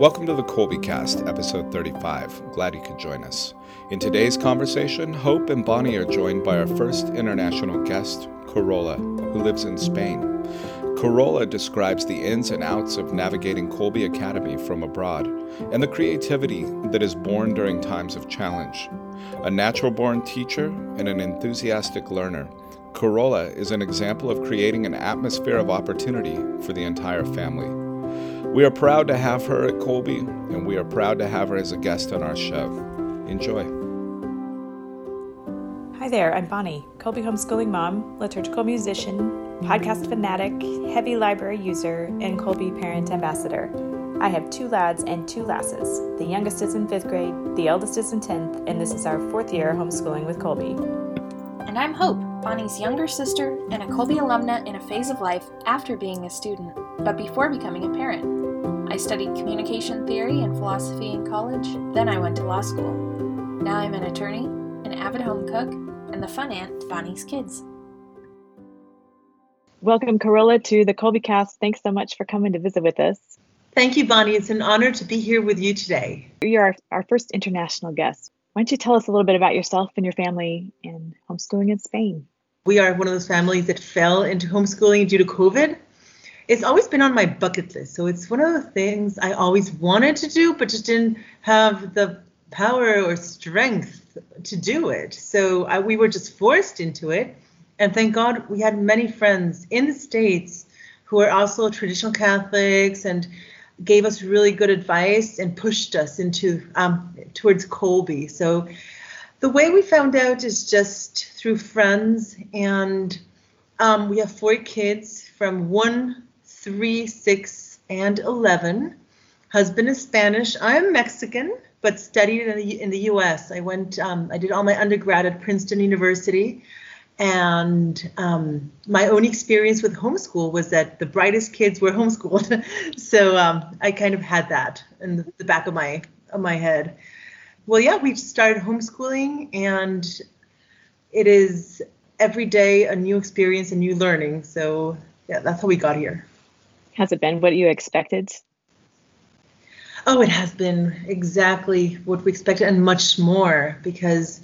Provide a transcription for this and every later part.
Welcome to the Kolbe Cast, episode 35. Glad you could join us. In today's conversation, Hope and Bonnie are joined by our first international guest, Carola, who lives in Spain. Carola describes the ins and outs of navigating Kolbe Academy from abroad and the creativity that is born during times of challenge. A natural born teacher and an enthusiastic learner, Carola is an example of creating an atmosphere of opportunity for the entire family. We are proud to have her at Kolbe, and we are proud to have her as a guest on our show. Enjoy. Hi there, I'm Bonnie, Kolbe homeschooling mom, liturgical musician, podcast fanatic, heavy library user, and Kolbe parent ambassador. I have two lads and two lasses. The youngest is in fifth grade, the eldest is in 10th, and this is our fourth year homeschooling with Kolbe. And I'm Hope, Bonnie's younger sister and a Kolbe alumna in a phase of life after being a student, but before becoming a parent. I studied communication theory and philosophy in college, then I went to law school. Now I'm an attorney, an avid home cook, and the fun aunt to Bonnie's kids. Welcome, Carola, to the Kolbe Cast. Thanks so much for coming to visit with us. Thank you, Bonnie. It's an honor to be here with you today. You're our, our first international guest. Why don't you tell us a little bit about yourself and your family and homeschooling in Spain? We are one of those families that fell into homeschooling due to COVID it's always been on my bucket list. So it's one of the things I always wanted to do, but just didn't have the power or strength to do it. So I, we were just forced into it. And thank God we had many friends in the States who are also traditional Catholics and gave us really good advice and pushed us into um, towards Kolbe. So the way we found out is just through friends, and um, we have four kids from one 3, 6, and 11. Husband is Spanish. I'm Mexican, but studied in the, in the U.S. I went, um, I did all my undergrad at Princeton University. And um, my own experience with homeschool was that the brightest kids were homeschooled. so um, I kind of had that in the back of my of my head. Well, yeah, we started homeschooling, and it is every day a new experience, a new learning. So yeah, that's how we got here. Has it been what you expected? Oh, it has been exactly what we expected and much more because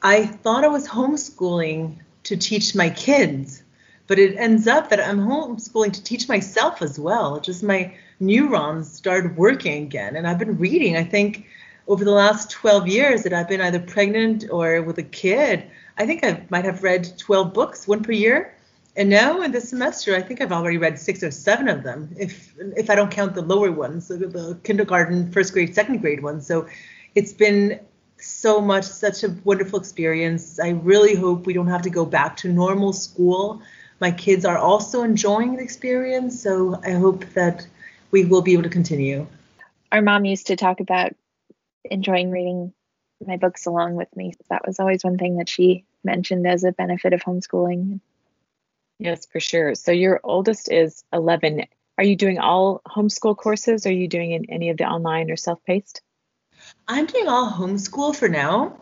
I thought I was homeschooling to teach my kids, but it ends up that I'm homeschooling to teach myself as well. Just my neurons started working again. And I've been reading, I think, over the last 12 years that I've been either pregnant or with a kid. I think I might have read 12 books, one per year. And now in this semester, I think I've already read six or seven of them, if if I don't count the lower ones, the kindergarten, first grade, second grade ones. So it's been so much, such a wonderful experience. I really hope we don't have to go back to normal school. My kids are also enjoying the experience, so I hope that we will be able to continue. Our mom used to talk about enjoying reading my books along with me. That was always one thing that she mentioned as a benefit of homeschooling. Yes, for sure. So your oldest is 11. Are you doing all homeschool courses? Are you doing any of the online or self-paced? I'm doing all homeschool for now.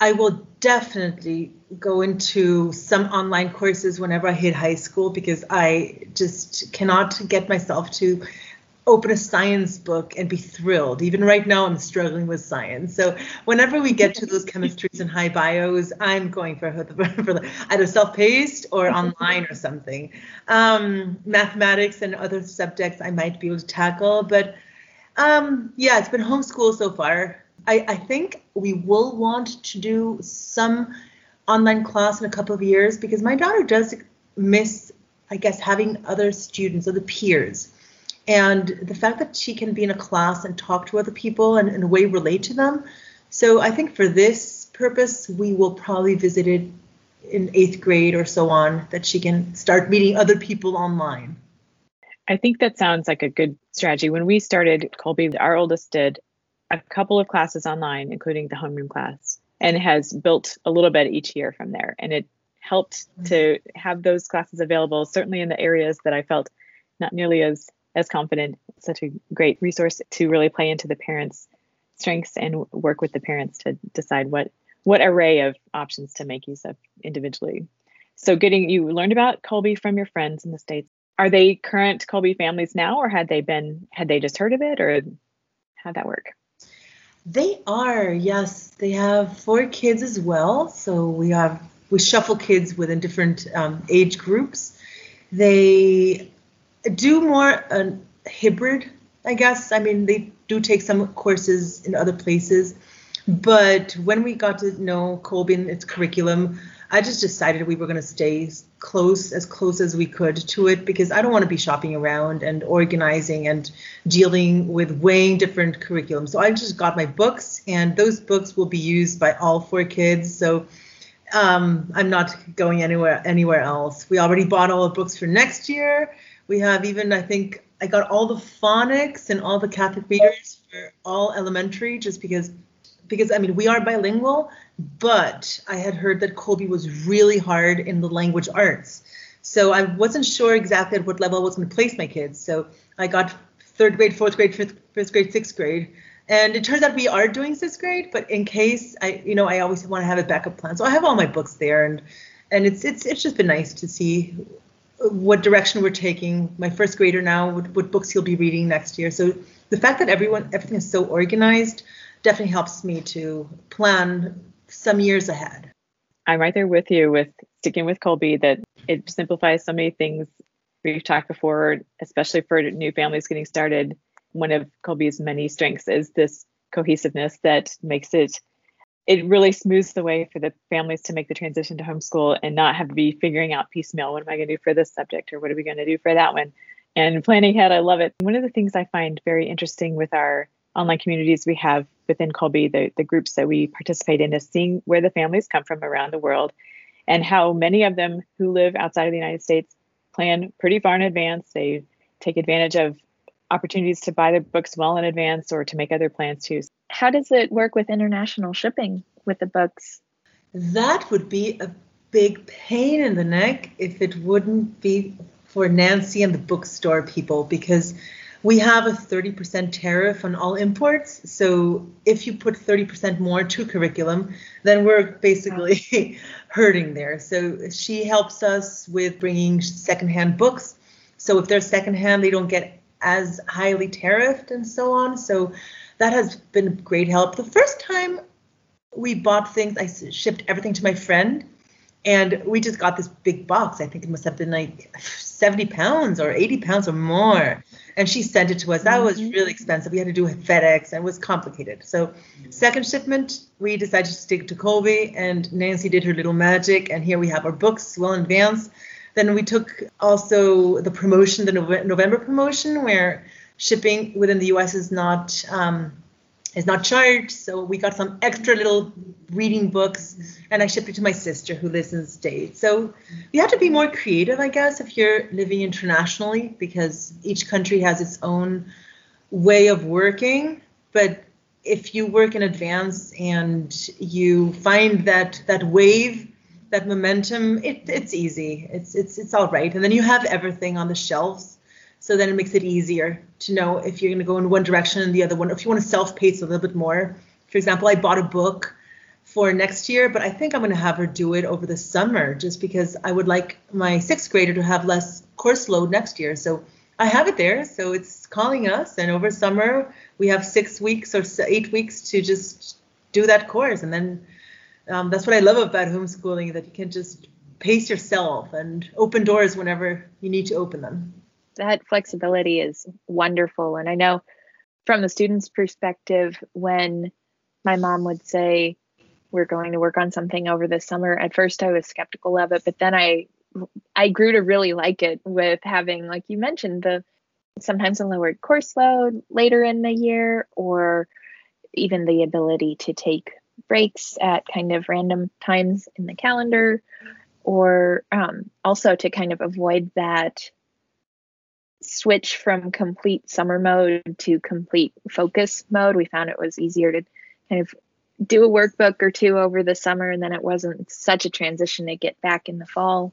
I will definitely go into some online courses whenever I hit high school because I just cannot get myself to open a science book and be thrilled. Even right now, I'm struggling with science. So whenever we get to those chemistries and high bios, I'm going for, for the, either self-paced or online or something. Um, mathematics and other subjects I might be able to tackle, but um, yeah, it's been homeschool so far. I, I think we will want to do some online class in a couple of years because my daughter does miss, I guess, having other students, other peers and the fact that she can be in a class and talk to other people and in a way relate to them. So I think for this purpose, we will probably visit it in eighth grade or so on, that she can start meeting other people online. I think that sounds like a good strategy. When we started Kolbe, our oldest did a couple of classes online, including the homeroom class, and has built a little bit each year from there. And it helped to have those classes available, certainly in the areas that I felt not nearly as as confident such a great resource to really play into the parents strengths and work with the parents to decide what what array of options to make use of individually so getting you learned about Kolbe from your friends in the states are they current Kolbe families now, or had they been had they just heard of it, or how'd that work? They are, yes. They have four kids as well. So we have we shuffle kids within different um, age groups. They do more a hybrid, I guess. I mean, they do take some courses in other places, but when we got to know Kolbe and its curriculum, I just decided we were going to stay close, as close as we could to it, because I don't want to be shopping around and organizing and dealing with weighing different curriculums. So I just got my books, and those books will be used by all four kids. So um, I'm not going anywhere anywhere else. We already bought all the books for next year. We have even, I think, I got all the phonics and all the Catholic readers for all elementary, just because because I mean we are bilingual, but I had heard that Kolbe was really hard in the language arts. So I wasn't sure exactly at what level I was going to place my kids. So I got third grade, fourth grade, fifth, fifth grade, sixth grade. And it turns out we are doing sixth grade, but in case I, you know, I always want to have a backup plan. So I have all my books there, and and it's it's it's just been nice to see what direction we're taking. My first grader now, what, what books he'll be reading next year. So the fact that everyone everything is so organized definitely helps me to plan some years ahead. I'm right there with you with sticking with Kolbe that it simplifies so many things. We've talked before, especially for new families getting started. One of Kolbe's many strengths is this cohesiveness that makes it it really smooths the way for the families to make the transition to homeschool and not have to be figuring out piecemeal what am I going to do for this subject or what are we going to do for that one. And planning ahead, I love it. One of the things I find very interesting with our online communities we have within Kolbe, the, the groups that we participate in, is seeing where the families come from around the world and how many of them who live outside of the United States plan pretty far in advance. They take advantage of opportunities to buy their books well in advance or to make other plans too. How does it work with international shipping with the books? That would be a big pain in the neck if it wouldn't be for Nancy and the bookstore people because we have a 30% tariff on all imports. So if you put 30% more to curriculum, then we're basically hurting there. So she helps us with bringing secondhand books. So if they're secondhand, they don't get as highly tariffed and so on. So that has been great help. The first time we bought things, I shipped everything to my friend and we just got this big box. I think it must have been like 70 pounds or 80 pounds or more and she sent it to us. That was mm-hmm. really expensive. We had to do FedEx and it was complicated. So second shipment, we decided to stick to Kolbe and Nancy did her little magic and here we have our books well in advance. Then we took also the promotion, the November promotion where shipping within the US is not um, is not charged. So we got some extra little reading books and I shipped it to my sister who lives in the States. So you have to be more creative, I guess, if you're living internationally because each country has its own way of working. But if you work in advance and you find that that wave, that momentum, it, it's easy. It's it's it's all right. And then you have everything on the shelves so then it makes it easier to know if you're going to go in one direction and the other one. If you want to self-pace a little bit more. For example, I bought a book for next year, but I think I'm going to have her do it over the summer just because I would like my sixth grader to have less course load next year. So I have it there. So it's calling us, and over summer we have six weeks or eight weeks to just do that course. And then um, that's what I love about homeschooling that you can just pace yourself and open doors whenever you need to open them that flexibility is wonderful. And I know from the student's perspective, when my mom would say, we're going to work on something over the summer, at first I was skeptical of it, but then I I grew to really like it with having, like you mentioned, the sometimes a lowered course load later in the year, or even the ability to take breaks at kind of random times in the calendar, or um, also to kind of avoid that switch from complete summer mode to complete focus mode. We found it was easier to kind of do a workbook or two over the summer, and then it wasn't such a transition to get back in the fall.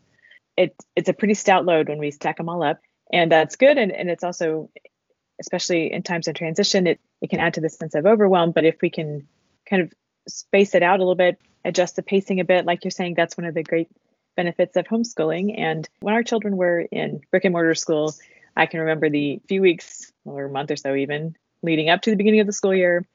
It, it's a pretty stout load when we stack them all up, and that's good. And, and it's also, especially in times of transition, it, it can add to the sense of overwhelm. But if we can kind of space it out a little bit, adjust the pacing a bit, like you're saying, that's one of the great benefits of homeschooling. And when our children were in brick and mortar school, I can remember the few weeks or a month or so even leading up to the beginning of the school year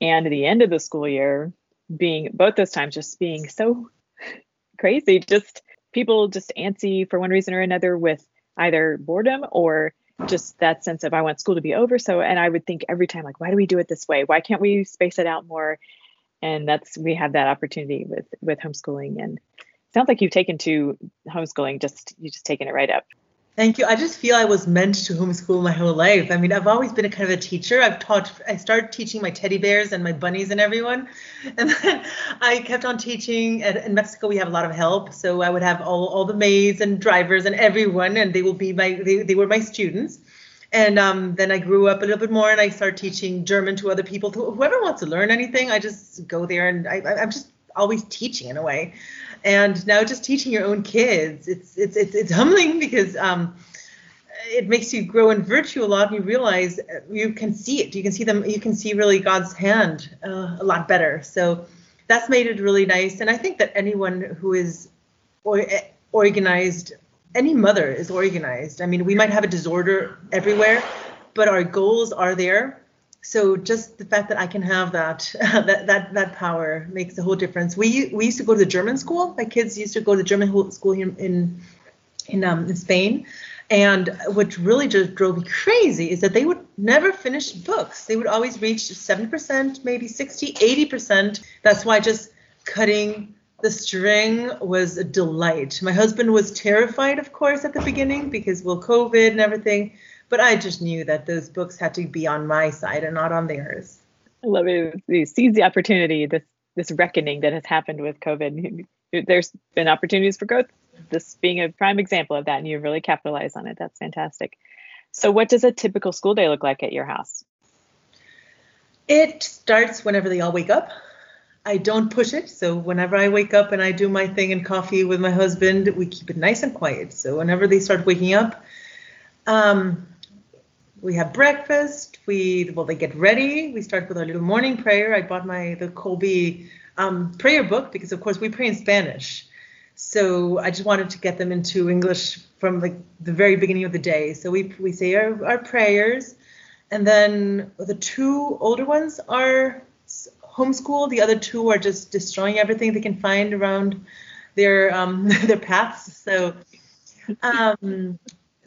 and the end of the school year being both those times just being so crazy just people just antsy for one reason or another with either boredom or just that sense of I want school to be over. So, and I would think every time, like, why do we do it this way? Why can't we space it out more? And that's we have that opportunity with with homeschooling, and sounds like you've taken to homeschooling. Just you just taken it right up. Thank you. I just feel I was meant to homeschool my whole life. I mean, I've always been a kind of a teacher. I've taught, I started teaching my teddy bears and my bunnies and everyone. And then I kept on teaching. In Mexico, we have a lot of help. So I would have all, all the maids and drivers and everyone, and they will be my, they, they were my students. And um, then I grew up a little bit more and I started teaching German to other people. Whoever wants to learn anything, I just go there and I, I'm just always teaching in a way and now just teaching your own kids it's it's it's, it's humbling because um, it makes you grow in virtue a lot and you realize you can see it. You can see them you can see really god's hand uh, a lot better. So that's made it really nice. And i think that anyone who is or, eh, organized any mother is organized. I mean we might have a disorder everywhere but our goals are there so just the fact that I can have that that that that power makes a whole difference. We we used to go to the German school. My kids used to go to the German school here in in um, in Spain. And what really just drove me crazy is that they would never finish books. They would always reach 70%, maybe 60, 80%. That's why just cutting the string was a delight. My husband was terrified, of course, at the beginning because well, COVID and everything but I just knew that those books had to be on my side and not on theirs. I love it. You seize the opportunity, this this reckoning that has happened with COVID. There's been opportunities for growth. This being a prime example of that, and you really capitalize on it. That's fantastic. So, what does a typical school day look like at your house? It starts whenever they all wake up. I don't push it. So whenever I wake up and I do my thing and coffee with my husband, we keep it nice and quiet. So whenever they start waking up, um, we have breakfast. We well, they get ready. We start with our little morning prayer. I bought my the Kolbe um, prayer book because, of course, we pray in Spanish. So I just wanted to get them into English from like the very beginning of the day. So we we say our, our prayers, and then the two older ones are homeschool. The other two are just destroying everything they can find around their um, their paths. So um,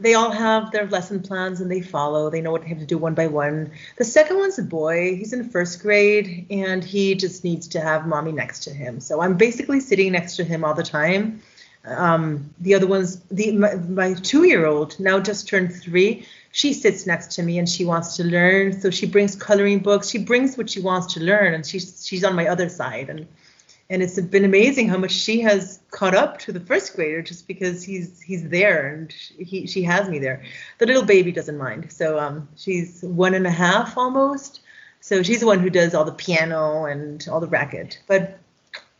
they all have their lesson plans and they follow. They know what they have to do one by one. The second one's a boy. He's in first grade and he just needs to have mommy next to him. So I'm basically sitting next to him all the time. Um, the other one's the my, my two-year-old now just turned three. She sits next to me and she wants to learn. So she brings coloring books. She brings what she wants to learn, and she's she's on my other side. And and it's been amazing how much she has caught up to the first grader just because he's he's there and he she has me there. The little baby doesn't mind, so um, she's one and a half almost. So she's the one who does all the piano and all the racket. But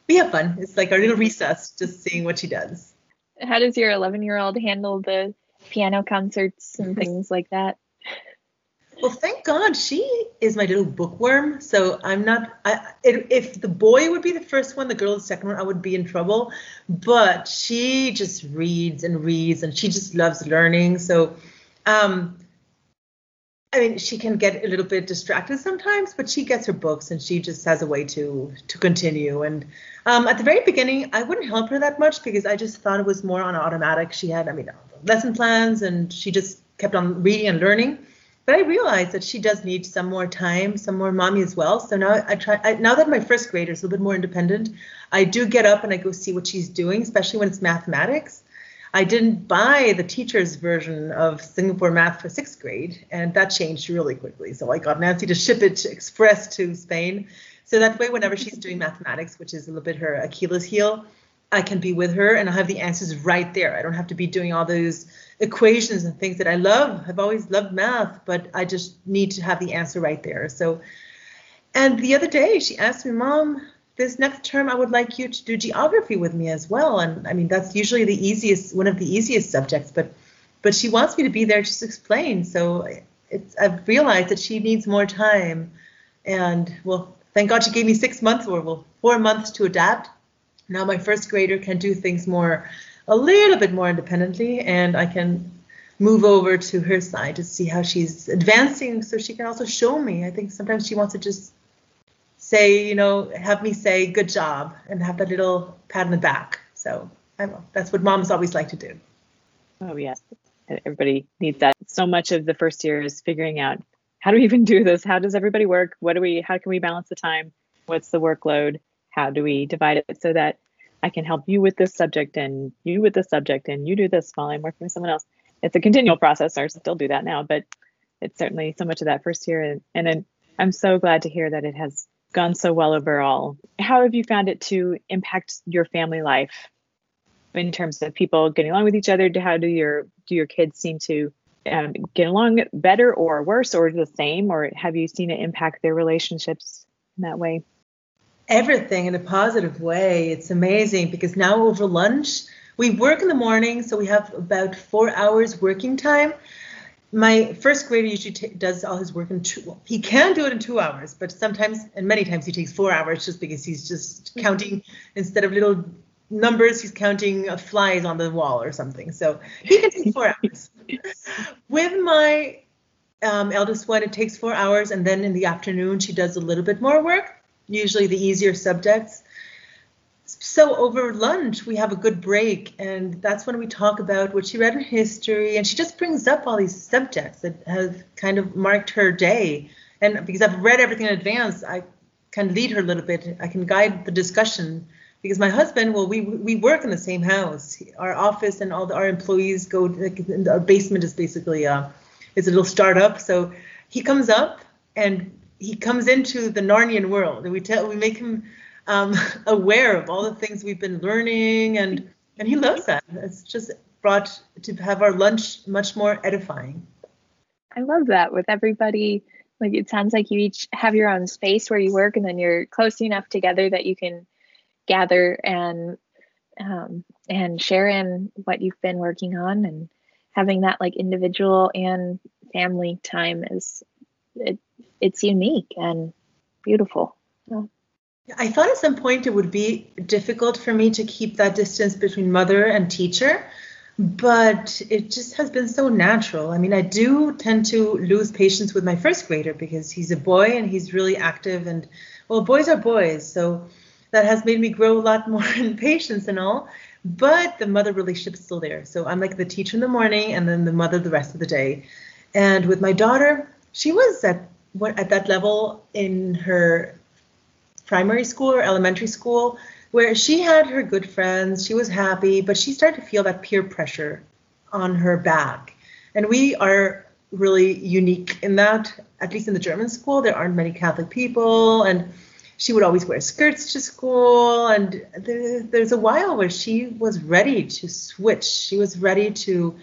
we have fun. It's like our little recess, just seeing what she does. How does your 11 year old handle the piano concerts and things like that? Well, thank God she is my little bookworm. So I'm not. I, if the boy would be the first one, the girl the second one, I would be in trouble. But she just reads and reads, and she just loves learning. So, um, I mean, she can get a little bit distracted sometimes, but she gets her books and she just has a way to to continue. And um, at the very beginning, I wouldn't help her that much because I just thought it was more on automatic. She had, I mean, lesson plans, and she just kept on reading and learning but I realized that she does need some more time, some more mommy as well. So now I try. I, now that my first grader is a little bit more independent, I do get up and I go see what she's doing, especially when it's mathematics. I didn't buy the teacher's version of Singapore math for sixth grade, and that changed really quickly. So I got Nancy to ship it express to Spain. So that way, whenever she's doing mathematics, which is a little bit her Achilles heel, I can be with her and I have the answers right there. I don't have to be doing all those equations and things that I love. I've always loved math, but I just need to have the answer right there. So, and the other day she asked me, Mom, this next term I would like you to do geography with me as well. And I mean, that's usually the easiest, one of the easiest subjects, but but she wants me to be there just to explain. So it's I've realized that she needs more time. And well, thank God she gave me six months or well, four months to adapt. Now my first grader can do things more a little bit more independently, and I can move over to her side to see how she's advancing so she can also show me. I think sometimes she wants to just say, you know, have me say good job and have that little pat on the back. So I know that's what moms always like to do. Oh yes. Everybody needs that. So much of the first year is figuring out how do we even do this? How does everybody work? What do we how can we balance the time? What's the workload? How do we divide it so that I can help you with this subject and you with this subject and you do this while I'm working with someone else it's a continual process. I still do that now, but it's certainly so much of that first year. And, and I'm so glad to hear that it has gone so well overall. How have you found it to impact your family life in terms of people getting along with each other? How do your do your kids seem to um, get along better or worse or the same? Or have you seen it impact their relationships in that way? Everything in a positive way. It's amazing because now over lunch we work in the morning, so we have about four hours working time. My first grader usually t- does all his work in two. Well, he can do it in two hours, but sometimes and many times he takes four hours just because he's just mm-hmm. counting instead of little numbers, he's counting uh, flies on the wall or something. So he can take four hours. With my um, eldest one, it takes four hours, and then in the afternoon she does a little bit more work, usually the easier subjects. So over lunch we have a good break and that's when we talk about what she read in history and she just brings up all these subjects that have kind of marked her day. And because i've read everything in advance i can lead her a little bit. I can guide the discussion. Because my husband well we we work in the same house. Our office and all the, our employees go like our basement is basically uh it's a little startup. So he comes up and he comes into the narnian world and we tell we make him um, aware of all the things we've been learning, and and he loves that. It's just brought to have our lunch much more edifying. I love that with everybody. Like it sounds like you each have your own space where you work, and then you're close enough together that you can gather and um, and share in what you've been working on, and having that like individual and family time is it, it's unique and beautiful. Yeah. I thought at some point it would be difficult for me to keep that distance between mother and teacher, but it just has been so natural. I mean, I do tend to lose patience with my first grader because he's a boy and he's really active, and well, boys are boys, so that has made me grow a lot more in patience and all. But the mother relationship is still there. So I'm like the teacher in the morning and then the mother the rest of the day. And with my daughter, she was at what at that level in her primary school or elementary school where she had her good friends, she was happy, but she started to feel that peer pressure on her back. And we are really unique in that, at least in the German school, there aren't many Catholic people, and she would always wear skirts to school. And there, there's a while where she was ready to switch. She was ready to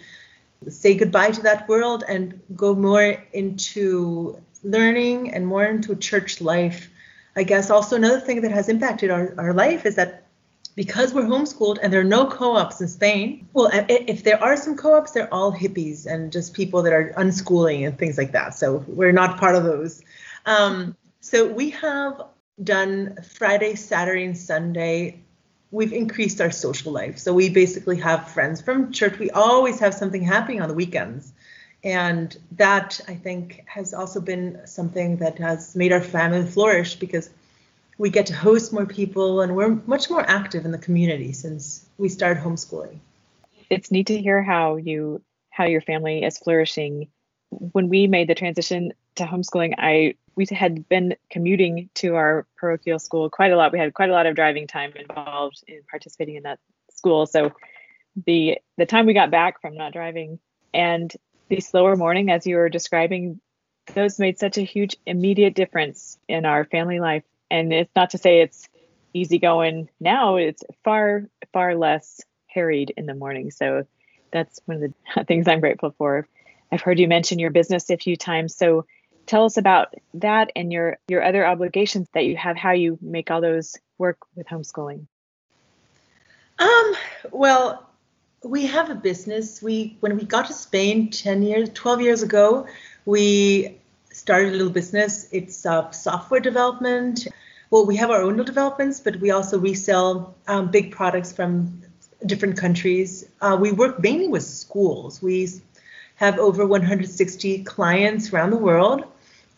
say goodbye to that world and go more into learning and more into church life I guess also another thing that has impacted our, our life is that because we're homeschooled and there are no co-ops in Spain, well, if there are some co-ops, they're all hippies and just people that are unschooling and things like that. So we're not part of those. Um, so we have done Friday, Saturday, and Sunday. We've increased our social life. So we basically have friends from church. We always have something happening on the weekends. And that I think has also been something that has made our family flourish because we get to host more people and we're much more active in the community since we started homeschooling. It's neat to hear how you how your family is flourishing. When we made the transition to homeschooling, I we had been commuting to our parochial school quite a lot. We had quite a lot of driving time involved in participating in that school. So the the time we got back from not driving and the slower morning, as you were describing, those made such a huge immediate difference in our family life. And it's not to say it's easy going now, it's far, far less harried in the morning. So that's one of the things I'm grateful for. I've heard you mention your business a few times. So tell us about that and your your other obligations that you have, how you make all those work with homeschooling. Um, well, we have a business. We when we got to Spain 10 years, 12 years ago, we started a little business. It's uh, software development. Well, we have our own developments, but we also resell um, big products from different countries. Uh, we work mainly with schools. We have over 160 clients around the world,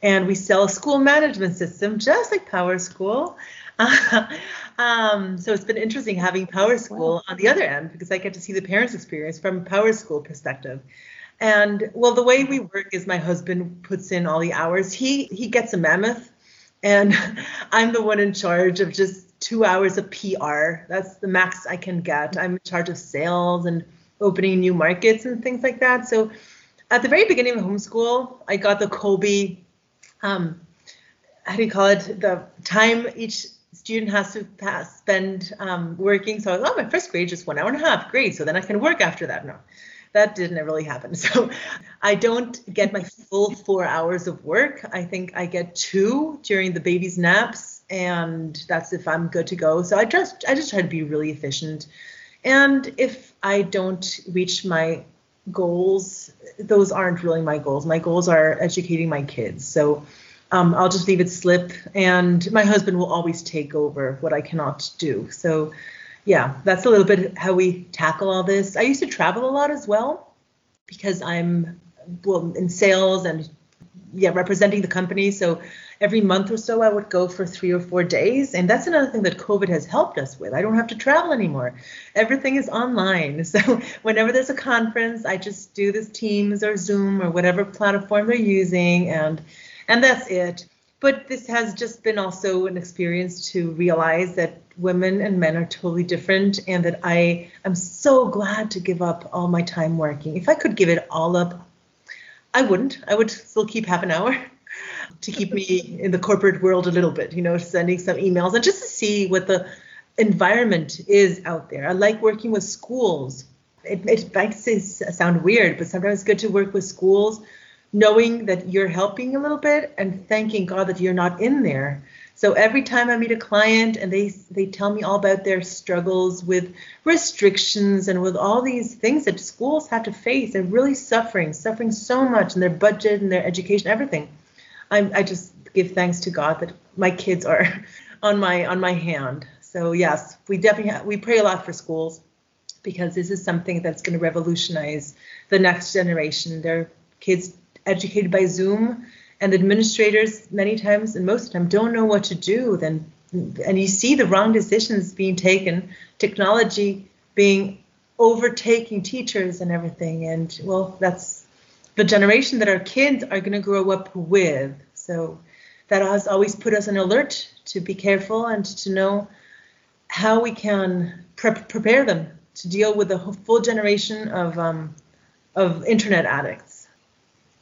and we sell a school management system just like PowerSchool. um, so it's been interesting having PowerSchool on the other end because I get to see the parents' experience from PowerSchool perspective. And well, the way we work is my husband puts in all the hours. He he gets a mammoth, and I'm the one in charge of just two hours of PR. That's the max I can get. I'm in charge of sales and opening new markets and things like that. So at the very beginning of homeschool, I got the Kolbe, um, how do you call it? The time each student has to pass, spend um, working. So I was, oh, my first grade just one hour and a half. Great. So then I can work after that. No, that didn't really happen. So I don't get my full four hours of work. I think I get two during the baby's naps and that's if I'm good to go. So I just I just try to be really efficient. And if I don't reach my goals, those aren't really my goals. My goals are educating my kids. So um, I'll just leave it slip, and my husband will always take over what I cannot do. So, yeah, that's a little bit how we tackle all this. I used to travel a lot as well because I'm well in sales and yeah representing the company. So every month or so I would go for three or four days. And that's another thing that COVID has helped us with. I don't have to travel anymore. Everything is online. So whenever there's a conference, I just do this Teams or Zoom or whatever platform they're using and and that's it. But this has just been also an experience to realize that women and men are totally different and that I am so glad to give up all my time working. If I could give it all up, I wouldn't. I would still keep half an hour to keep me in the corporate world a little bit, you know, sending some emails and just to see what the environment is out there. I like working with schools. It, it might sound weird, but sometimes it's good to work with schools, knowing that you're helping a little bit and thanking God that you're not in there. So every time I meet a client and they they tell me all about their struggles with restrictions and with all these things that schools have to face, they're really suffering, suffering so much in their budget and their education, everything. I, I just give thanks to God that my kids are on my on my hand. So yes, we definitely have, we pray a lot for schools because this is something that's going to revolutionize the next generation. Their kids educated by Zoom and administrators many times and most of the time don't know what to do. Then and you see the wrong decisions being taken, technology being overtaking teachers and everything. And well, that's the generation that our kids are going to grow up with. So that has always put us on alert to be careful and to know how we can pre- prepare them to deal with a full generation of um, of internet addicts.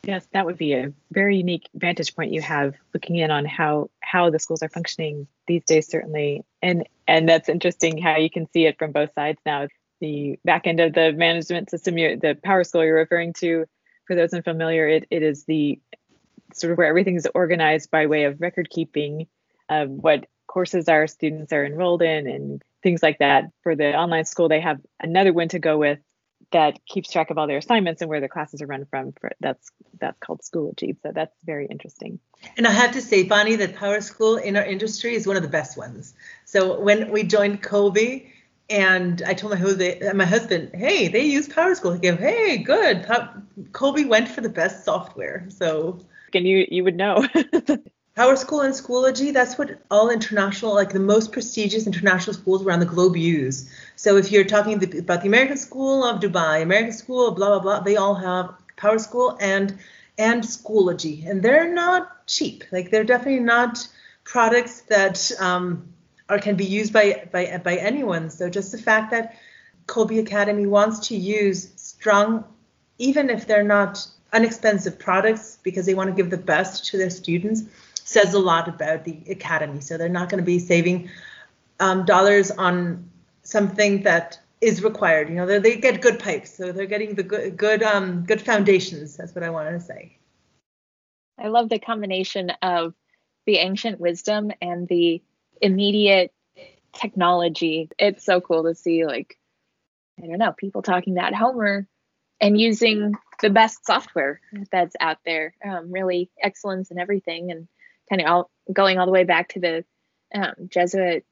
Yes, that would be a very unique vantage point you have looking in on how how the schools are functioning these days, certainly, and and that's interesting how you can see it from both sides now. The back end of the management system, the power school you're referring to, for those unfamiliar, it, it is the sort of where everything is organized by way of record keeping of what courses our students are enrolled in and things like that. For the online school, they have another one to go with that keeps track of all their assignments and where the classes are run from. For, that's that's called Schoology. So that's very interesting. And I have to say, Bonnie, that PowerSchool in our industry is one of the best ones. So when we joined Kolbe, and I told my husband, my husband, hey, they use PowerSchool. He goes, hey, good. Kolbe went for the best software. So and you you would know. PowerSchool and Schoology, that's what all international, like the most prestigious international schools around the globe use. So if you're talking about the American School of Dubai, American School, blah blah blah, they all have PowerSchool and and Schoology, and they're not cheap. Like they're definitely not products that um, or can be used by by by anyone. So just the fact that Kolbe Academy wants to use strong, even if they're not inexpensive products, because they want to give the best to their students, says a lot about the academy. So they're not going to be saving um, dollars on something that is required. You know, they get good pipes, so they're getting the good good um, good foundations. That's what I wanted to say. I love the combination of the ancient wisdom and the immediate technology. It's so cool to see like I don't know, people talking that Homer and using the best software that's out there. Um, really excellence in everything and kind of all going all the way back to the um, Jesuit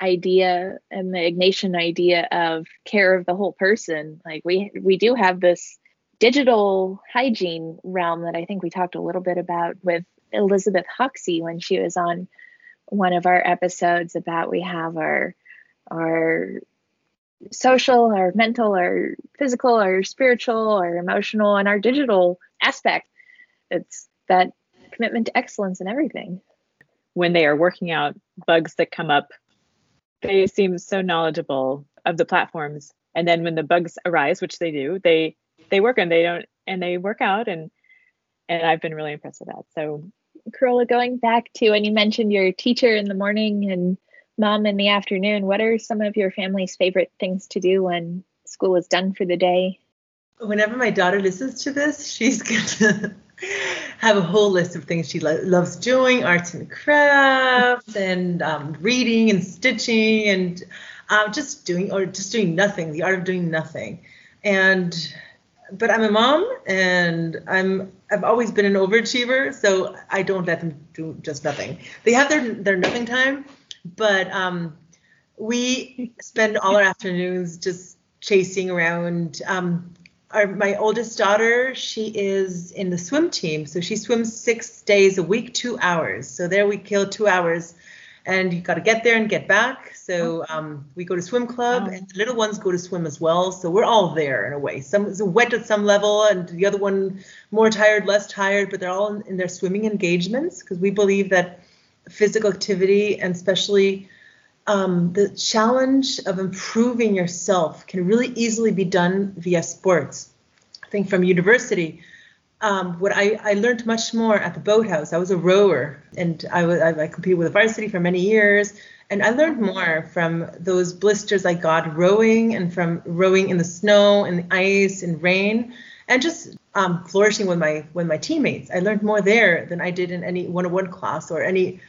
idea and the Ignatian idea of care of the whole person. Like we we do have this digital hygiene realm that I think we talked a little bit about with Elizabeth Hoxie when she was on one of our episodes about we have our our social, our mental, our physical, our spiritual, our emotional, and our digital aspect. It's that commitment to excellence in everything. When they are working out bugs that come up, they seem so knowledgeable of the platforms. And then when the bugs arise, which they do, they they work and they don't and they work out and and I've been really impressed with that. So Carola, going back to when you mentioned your teacher in the morning and mom in the afternoon, what are some of your family's favorite things to do when school is done for the day? Whenever my daughter listens to this, she's gonna have a whole list of things she lo- loves doing arts and crafts and um, reading and stitching and um, just doing or just doing nothing the art of doing nothing and but i'm a mom and i'm i've always been an overachiever so i don't let them do just nothing they have their their nothing time but um, we spend all our afternoons just chasing around um, our, my oldest daughter, she is in the swim team. So she swims six days a week, two hours. So there we kill two hours and you got to get there and get back. So um, we go to swim club, and the little ones go to swim as well. So we're all there in a way. Some is wet at some level, and the other one more tired, less tired, but they're all in, in their swimming engagements because we believe that physical activity and especially um, the challenge of improving yourself can really easily be done via sports. I think from university, um, what I, I learned much more at the boathouse. I was a rower and I, was, I, I competed with the varsity for many years. And I learned more from those blisters I got rowing and from rowing in the snow and the ice and rain and just um, flourishing with my with my teammates. I learned more there than I did in any one-on-one class or any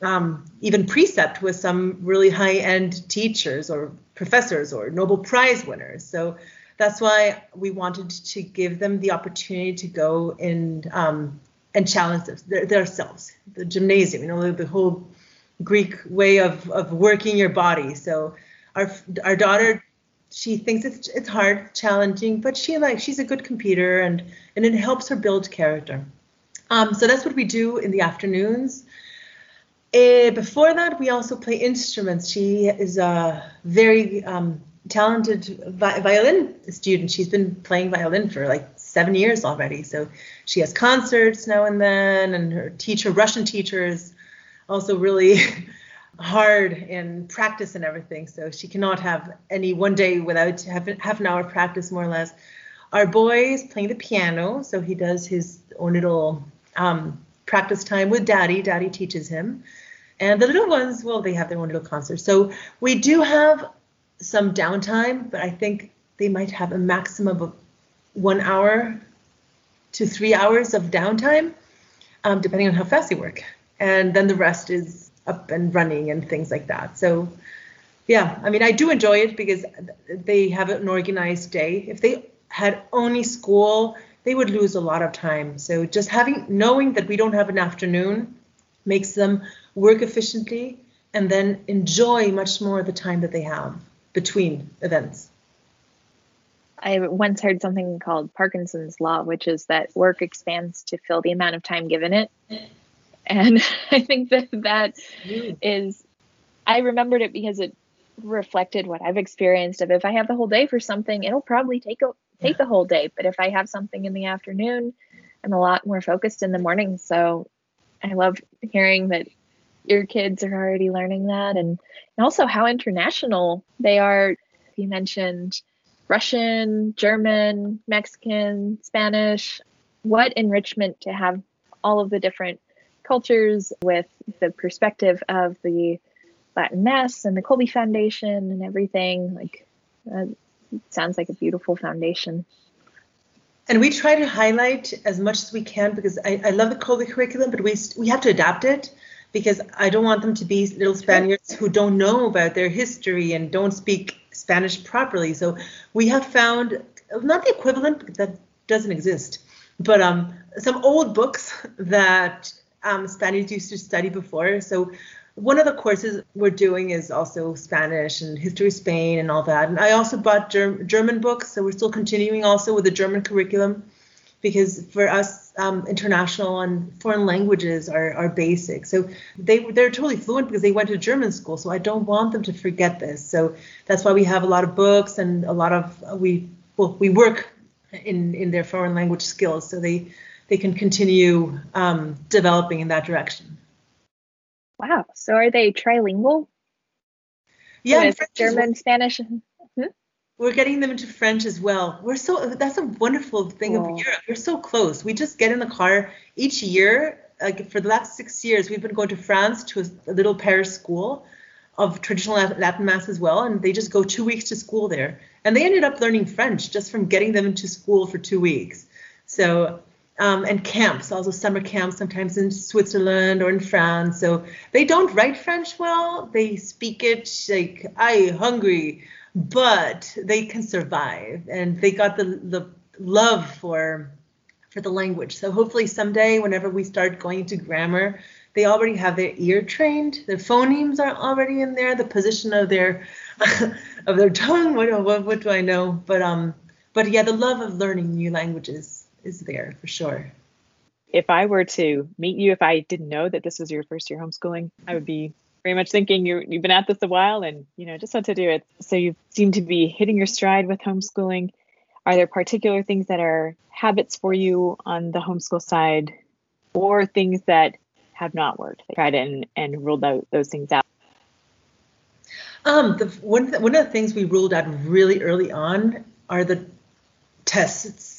um, even precept with some really high-end teachers or professors or Nobel Prize winners. So that's why we wanted to give them the opportunity to go and um, and challenge their, themselves. The gymnasium, you know, the whole Greek way of of working your body. So our our daughter, she thinks it's it's hard, challenging, but she like she's a good computer and and it helps her build character. Um, so that's what we do in the afternoons. Uh, before that, we also play instruments. She is a very um, talented vi- violin student. She's been playing violin for like seven years already. So she has concerts now and then, and her teacher, Russian teacher, is also really hard in practice and everything. So she cannot have any one day without half, half an hour practice, more or less. Our boy is playing the piano, so he does his own little um, practice time with daddy. Daddy teaches him. And the little ones, well, they have their own little concerts. So we do have some downtime, but I think they might have a maximum of one hour to three hours of downtime, um, depending on how fast they work. And then the rest is up and running and things like that. So, yeah, I mean, I do enjoy it because they have an organized day. If they had only school, they would lose a lot of time. So just having knowing that we don't have an afternoon makes them work efficiently and then enjoy much more of the time that they have between events. I once heard something called Parkinson's law, which is that work expands to fill the amount of time given it. And I think that that is, I remembered it because it reflected what I've experienced of if I have the whole day for something, it'll probably take a, take the whole day. But if I have something in the afternoon, I'm a lot more focused in the morning. So I love hearing that your kids are already learning that and, and also how international they are. You mentioned Russian, German, Mexican, Spanish. What enrichment to have all of the different cultures with the perspective of the Latin Mass and the Kolbe Foundation and everything. Like, uh, sounds like a beautiful foundation. And we try to highlight as much as we can because I, I love the Kolbe curriculum, but we we have to adapt it because I don't want them to be little Spaniards who don't know about their history and don't speak Spanish properly. So we have found not the equivalent that doesn't exist, but um, some old books that um, Spaniards used to study before. So one of the courses we're doing is also Spanish and history of Spain and all that. And I also bought Germ- German books, so we're still continuing also with the German curriculum because for us, um, international and foreign languages are, are basic. So they they're totally fluent because they went to German school. So I don't want them to forget this. So that's why we have a lot of books and a lot of we well we work in in their foreign language skills so they they can continue um, developing in that direction. Wow. So are they trilingual? Yeah, German, Spanish. We're getting them into French as well. We're so that's a wonderful thing of Europe. We're so close. We just get in the car each year. Like for the last six years, we've been going to France to a, a little Paris school of traditional Latin mass as well, and they just go two weeks to school there. And they ended up learning French just from getting them into school for two weeks. So um, and camps, also summer camps, sometimes in Switzerland or in France. So they don't write French well. They speak it like I hungry, but they can survive, and they got the the love for for the language. So hopefully someday, whenever we start going to grammar, they already have their ear trained. Their phonemes are already in there. The position of their of their tongue. What, what what do I know? But um, but yeah, the love of learning new languages is there for sure. If I were to meet you, if I didn't know that this was your first year homeschooling, I would be very much thinking you you've been at this a while and you know just want to do it. So you seem to be hitting your stride with homeschooling. Are there particular things that are habits for you on the homeschool side, or things that have not worked? Tried and and ruled out those things out. Um, the one one of the things we ruled out really early on are the tests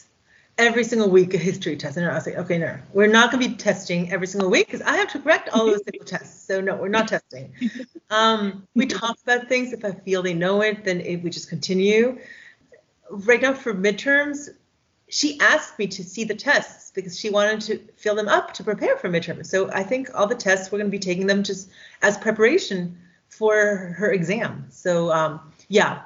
every single week a history test. And I was like, okay, no, we're not going to be testing every single week because I have to correct all those single tests. So no, we're not testing. Um, we talk about things. If I feel they know it, then it, we just continue. Right now for midterms, she asked me to see the tests because she wanted to fill them up to prepare for midterms. So I think all the tests we're going to be taking them just as preparation for her exam. So um, yeah,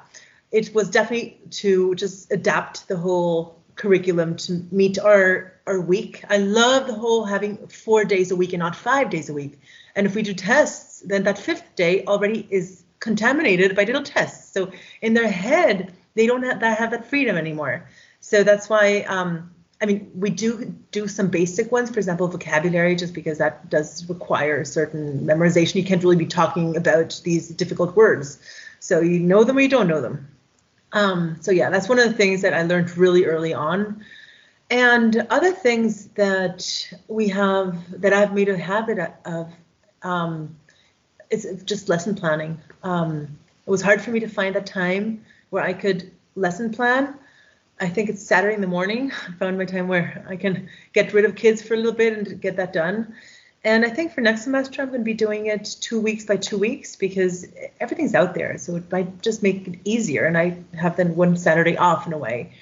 it was definitely to just adapt the whole curriculum to meet our our week. I love the whole having four days a week and not five days a week. And if we do tests, then that fifth day already is contaminated by little tests. So in their head, they don't have that have that freedom anymore. So that's why um, I mean we do do some basic ones, for example, vocabulary, just because that does require a certain memorization. You can't really be talking about these difficult words. So you know them or you don't know them. Um, so yeah, that's one of the things that I learned really early on. And other things that we have that I've made a habit of um, is just lesson planning. Um, it was hard for me to find a time where I could lesson plan. I think it's Saturday in the morning. I found my time where I can get rid of kids for a little bit and get that done. And I think for next semester, I'm going to be doing it two weeks by two weeks because everything's out there. So it might just make it easier. And I have then one Saturday off in a way.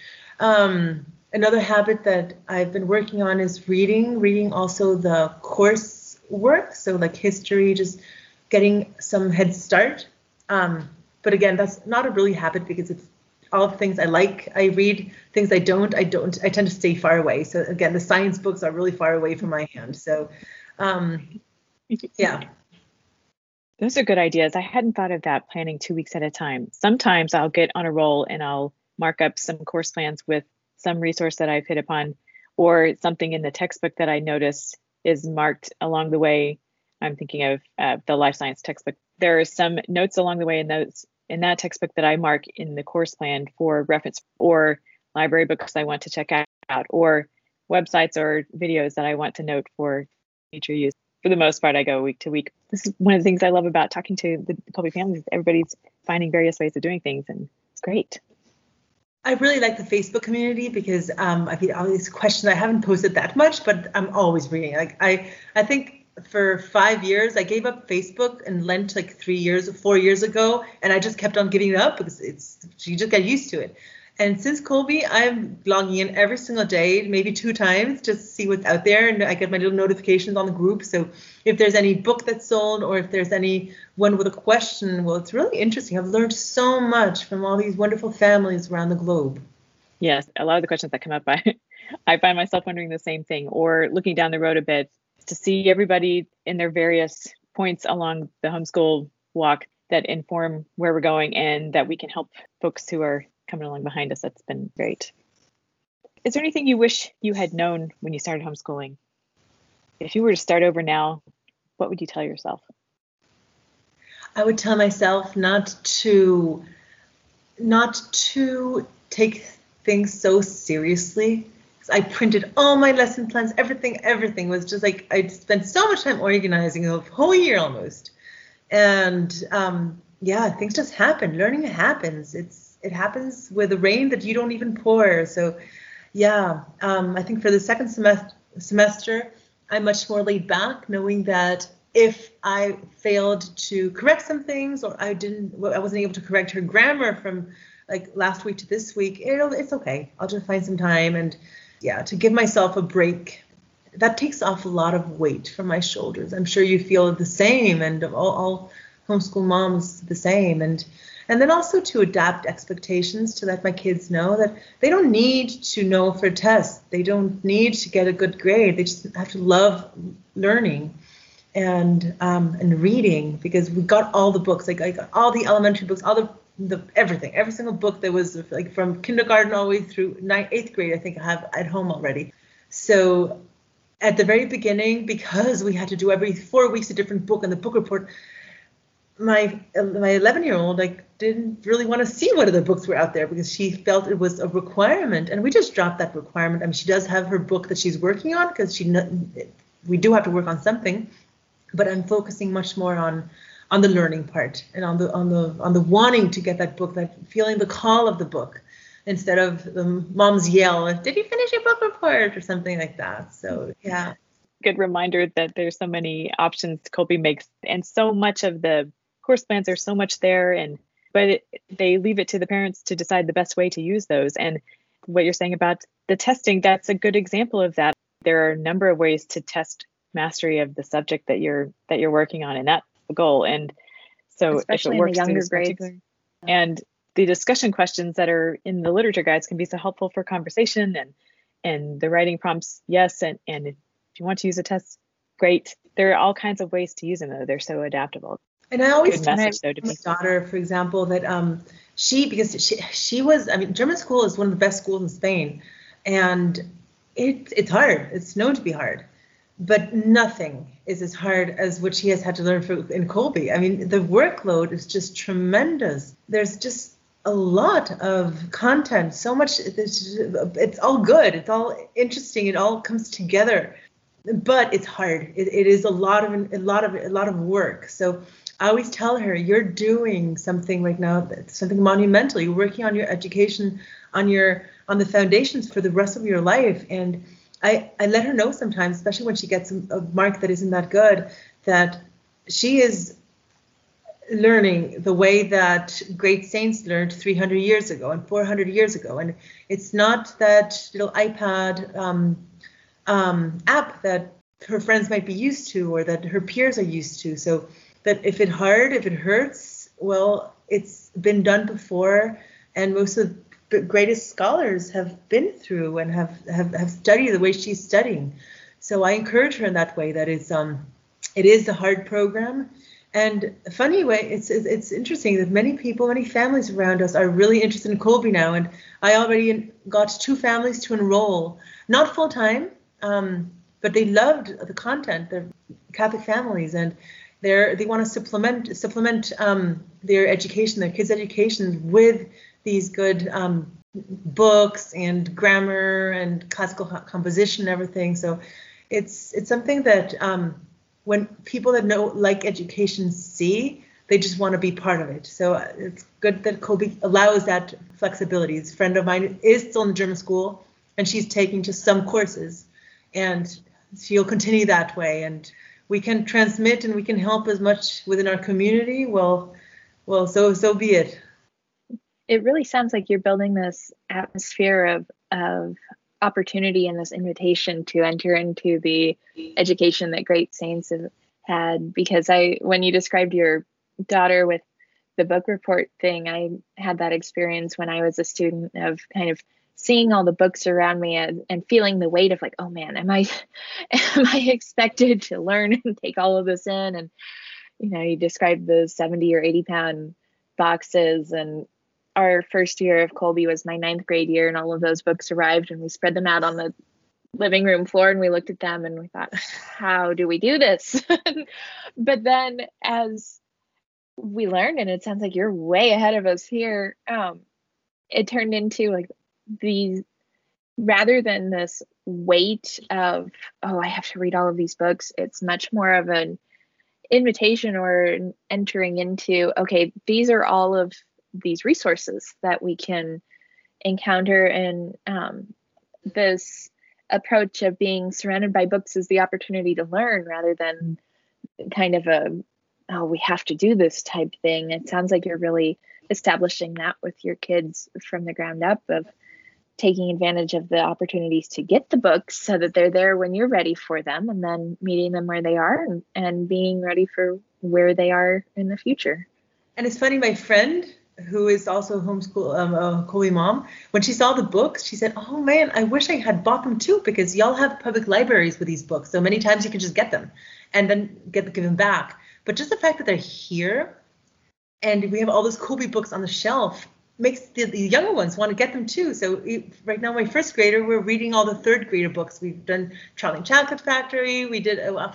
Um, another habit that I've been working on is reading, reading also the course work. So like history, just getting some head start. Um, but again, that's not a really habit because it's all the things I like. I read things I don't. I don't. I tend to stay far away. So again, the science books are really far away from my hand. So um, yeah. Those are good ideas. I hadn't thought of that planning two weeks at a time. Sometimes I'll get on a roll and I'll mark up some course plans with some resource that I've hit upon or something in the textbook that I notice is marked along the way. I'm thinking of uh, the life science textbook. There are some notes along the way in those in that textbook that I mark in the course plan for reference or library books I want to check out or websites or videos that I want to note for future use. For the most part, I go week to week. This is one of the things I love about talking to the Kolbe families. Everybody's finding various ways of doing things, and it's great. I really like the Facebook community because um, I get all these questions. I haven't posted that much, but I'm always reading. Like I, I think for five years I gave up Facebook and Lent like three years, four years ago, and I just kept on giving it up because it's you just get used to it. And since Kolbe, I'm logging in every single day, maybe two times, just to see what's out there. And I get my little notifications on the group. So if there's any book that's sold or if there's any one with a question, well, it's really interesting. I've learned so much from all these wonderful families around the globe. Yes, a lot of the questions that come up, I, I find myself wondering the same thing or looking down the road a bit to see everybody in their various points along the homeschool walk that inform where we're going and that we can help folks who are coming along behind us. That's been great. Is there anything you wish you had known when you started homeschooling? If you were to start over now, what would you tell yourself? I would tell myself not to not to take things so seriously. I printed all my lesson plans, everything, everything was just like I spent so much time organizing a whole year almost. And um, yeah, things just happen. Learning happens. It's it happens with the rain that you don't even pour. So yeah, um, I think for the second semester semester, I'm much more laid back, knowing that if I failed to correct some things or I didn't, I wasn't able to correct her grammar from like last week to this week, it'll, it's okay. I'll just find some time and yeah, to give myself a break. That takes off a lot of weight from my shoulders. I'm sure you feel the same, and all, all homeschool moms the same. And and then also to adapt expectations to let my kids know that they don't need to know for tests. They don't need to get a good grade. They just have to love learning and um, and reading because we got all the books. Like I got all the elementary books, all the the everything, every single book that was like from kindergarten all the way through ninth, eighth grade. I think I have at home already. So at the very beginning, because we had to do every four weeks a different book and the book report, my uh, my 11 year old like didn't really want to see what other books were out there because she felt it was a requirement and we just dropped that requirement. I mean she does have her book that she's working on because she we do have to work on something but i'm focusing much more on on the learning part and on the on the on the wanting to get that book that feeling the call of the book instead of the mom's yell did you finish your book report? or something like that. So yeah. Good reminder that there's so many options Kolbe makes and so much of the course plans are so much there and but it, they leave it to the parents to decide the best way to use those. And what you're saying about the testing that's a good example of that. There are a number of ways to test mastery of the subject that you're that you're working on and that's the goal. And so especially if it works in the younger grades. And the discussion questions that are in the literature guides can be so helpful for conversation and and the writing prompts yes and and if you want to use a test great. There are all kinds of ways to use them though. They're so adaptable and I always tell my daughter, for example, that um, she because she she was I mean German school is one of the best schools in Spain, and it it's hard. It's known to be hard, but nothing is as hard as what she has had to learn for, in Kolbe. I mean the workload is just tremendous. There's just a lot of content, so much. It's, it's all good. It's all interesting. It all comes together but it's hard. It, it is a lot of a lot of a lot of work. So I always tell her, you're doing something right now, something monumental. You're working on your education, on your on the foundations for the rest of your life. And I, I let her know sometimes, especially when she gets a mark that isn't that good, that she is learning the way that great saints learned 300 years ago and 400 years ago. And it's not that little iPad um, um, app that her friends might be used to or that her peers are used to. So that if it hurt, if it hurts, well, it's been done before, and most of the greatest scholars have been through and have have, have studied the way she's studying. So I encourage her in that way. That it's um, it is a hard program, and funny way, it's it's interesting that many people, many families around us are really interested in Kolbe now, and I already got two families to enroll, not full time, um, but they loved the content. They're Catholic families, and they're they want to supplement supplement um, their education, their kids' education with these good um, books and grammar and classical composition and everything. So it's it's something that um, when people that know like education see, they just want to be part of it. So uh, it's good that Kolbe allows that flexibility. A friend of mine is still in German school, and she's taking just some courses, and she'll continue that way. And we can transmit and we can help as much within our community, well, well, so so be it. It really sounds like you're building this atmosphere of of opportunity and this invitation to enter into the education that great saints have had. Because I, when you described your daughter with the book report thing, I had that experience when I was a student of kind of seeing all the books around me and, and feeling the weight of like, oh man, am I am I expected to learn and take all of this in? And you know, you described the 70 or 80 pound boxes and our first year of Kolbe was my ninth grade year, and all of those books arrived, and we spread them out on the living room floor and we looked at them and we thought, how do we do this? but then as we learned, and it sounds like you're way ahead of us here, um, it turned into like these rather than this weight of, oh, I have to read all of these books, it's much more of an invitation or entering into, okay, these are all of these resources that we can encounter. And um, this approach of being surrounded by books is the opportunity to learn rather than kind of a oh we have to do this type thing. It sounds like you're really establishing that with your kids from the ground up of taking advantage of the opportunities to get the books so that they're there when you're ready for them and then meeting them where they are and, and being ready for where they are in the future and it's funny my friend who is also homeschool um, a Kolbe mom, when she saw the books, she said, "Oh man, I wish I had bought them too because y'all have public libraries with these books. So many times you can just get them and then get give them back. But just the fact that they're here and we have all those Kolbe books on the shelf makes the, the younger ones want to get them too. So right now, my first grader, we're reading all the third grader books. We've done Charlie Chocolate Factory. We did. Uh,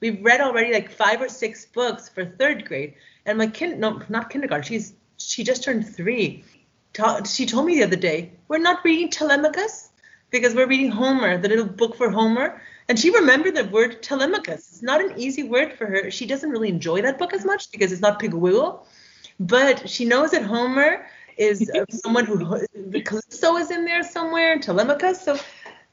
we've read already like five or six books for third grade. And my kid, no, not kindergarten. She's she just turned three. She told me the other day, we're not reading Telemachus because we're reading Homer, the little book for Homer. And she remembered the word Telemachus. It's not an easy word for her. She doesn't really enjoy that book as much because it's not Piggle-Wiggle. But she knows that Homer is someone who Calypso is in there somewhere, Telemachus. So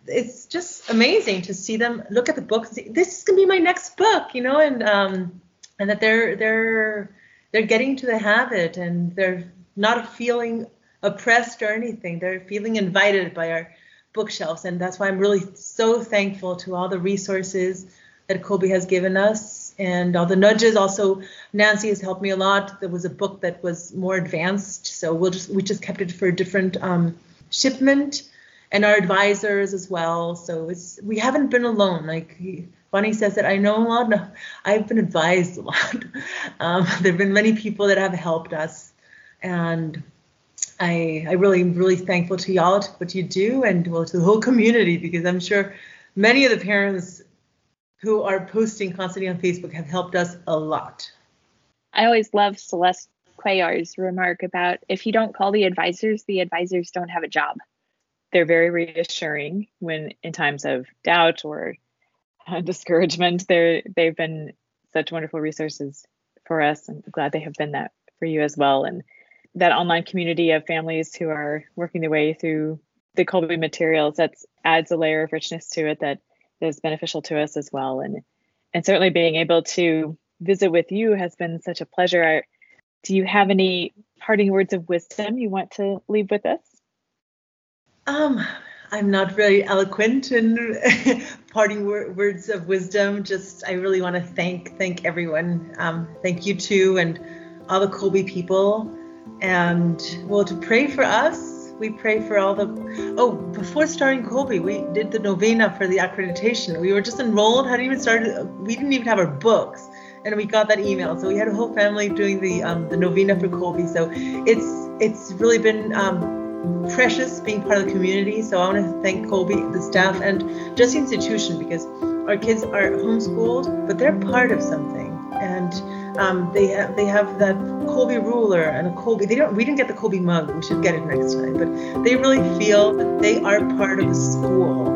it's just amazing to see them look at the book this is gonna be my next book, you know, and um, and that they're they're they're getting to the habit and they're not feeling oppressed or anything. They're feeling invited by our bookshelves. And that's why I'm really so thankful to all the resources that Kolbe has given us and all the nudges. Also, Nancy has helped me a lot. There was a book that was more advanced, so we'll just we just kept it for a different um, shipment, and our advisors as well. So it's we haven't been alone. Like Bonnie says that I know a lot. I've been advised a lot. Um, there have been many people that have helped us, and I I really really thankful to y'all to what you do and well to the whole community because I'm sure many of the parents who are posting constantly on Facebook have helped us a lot. I always love Celeste Cuellar's remark about if you don't call the advisors, the advisors don't have a job. They're very reassuring when in times of doubt or discouragement. They're they've been such wonderful resources for us. I'm glad they have been that for you as well. And that online community of families who are working their way through the Kolbe materials that adds a layer of richness to it that is beneficial to us as well. And and certainly being able to visit with you has been such a pleasure. Do you have any parting words of wisdom you want to leave with us? Um, I'm not very eloquent in parting wor- words of wisdom. Just I really want to thank thank everyone. Um, thank you too, and all the Kolbe people, and well to pray for us. We pray for all the. Oh, before starting Kolbe, we did the novena for the accreditation. We were just enrolled, hadn't even started. We didn't even have our books, and we got that email. So we had a whole family doing the um, the novena for Kolbe. So it's it's really been. Um, precious being part of the community. So I want to thank Kolbe, the staff, and just the institution because our kids are homeschooled, but they're part of something, and um, they have they have that Kolbe ruler and a Kolbe. They don't. We didn't get the Kolbe mug. We should get it next time. But they really feel that they are part of the school.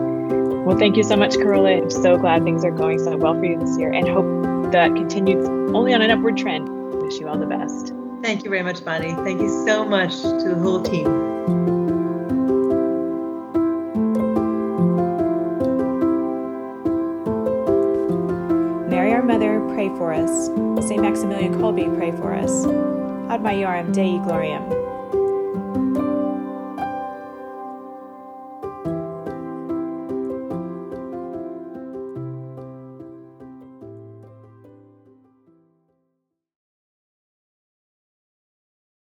Well, thank you so much, Carola. I'm so glad things are going so well for you this year, and hope that continues only on an upward trend. Wish you all the best. Thank you very much, Bonnie. Thank you so much to the whole team. Mary our mother, pray for us. St. Maximilian Kolbe, pray for us. Ad Maiorem Dei Gloriam.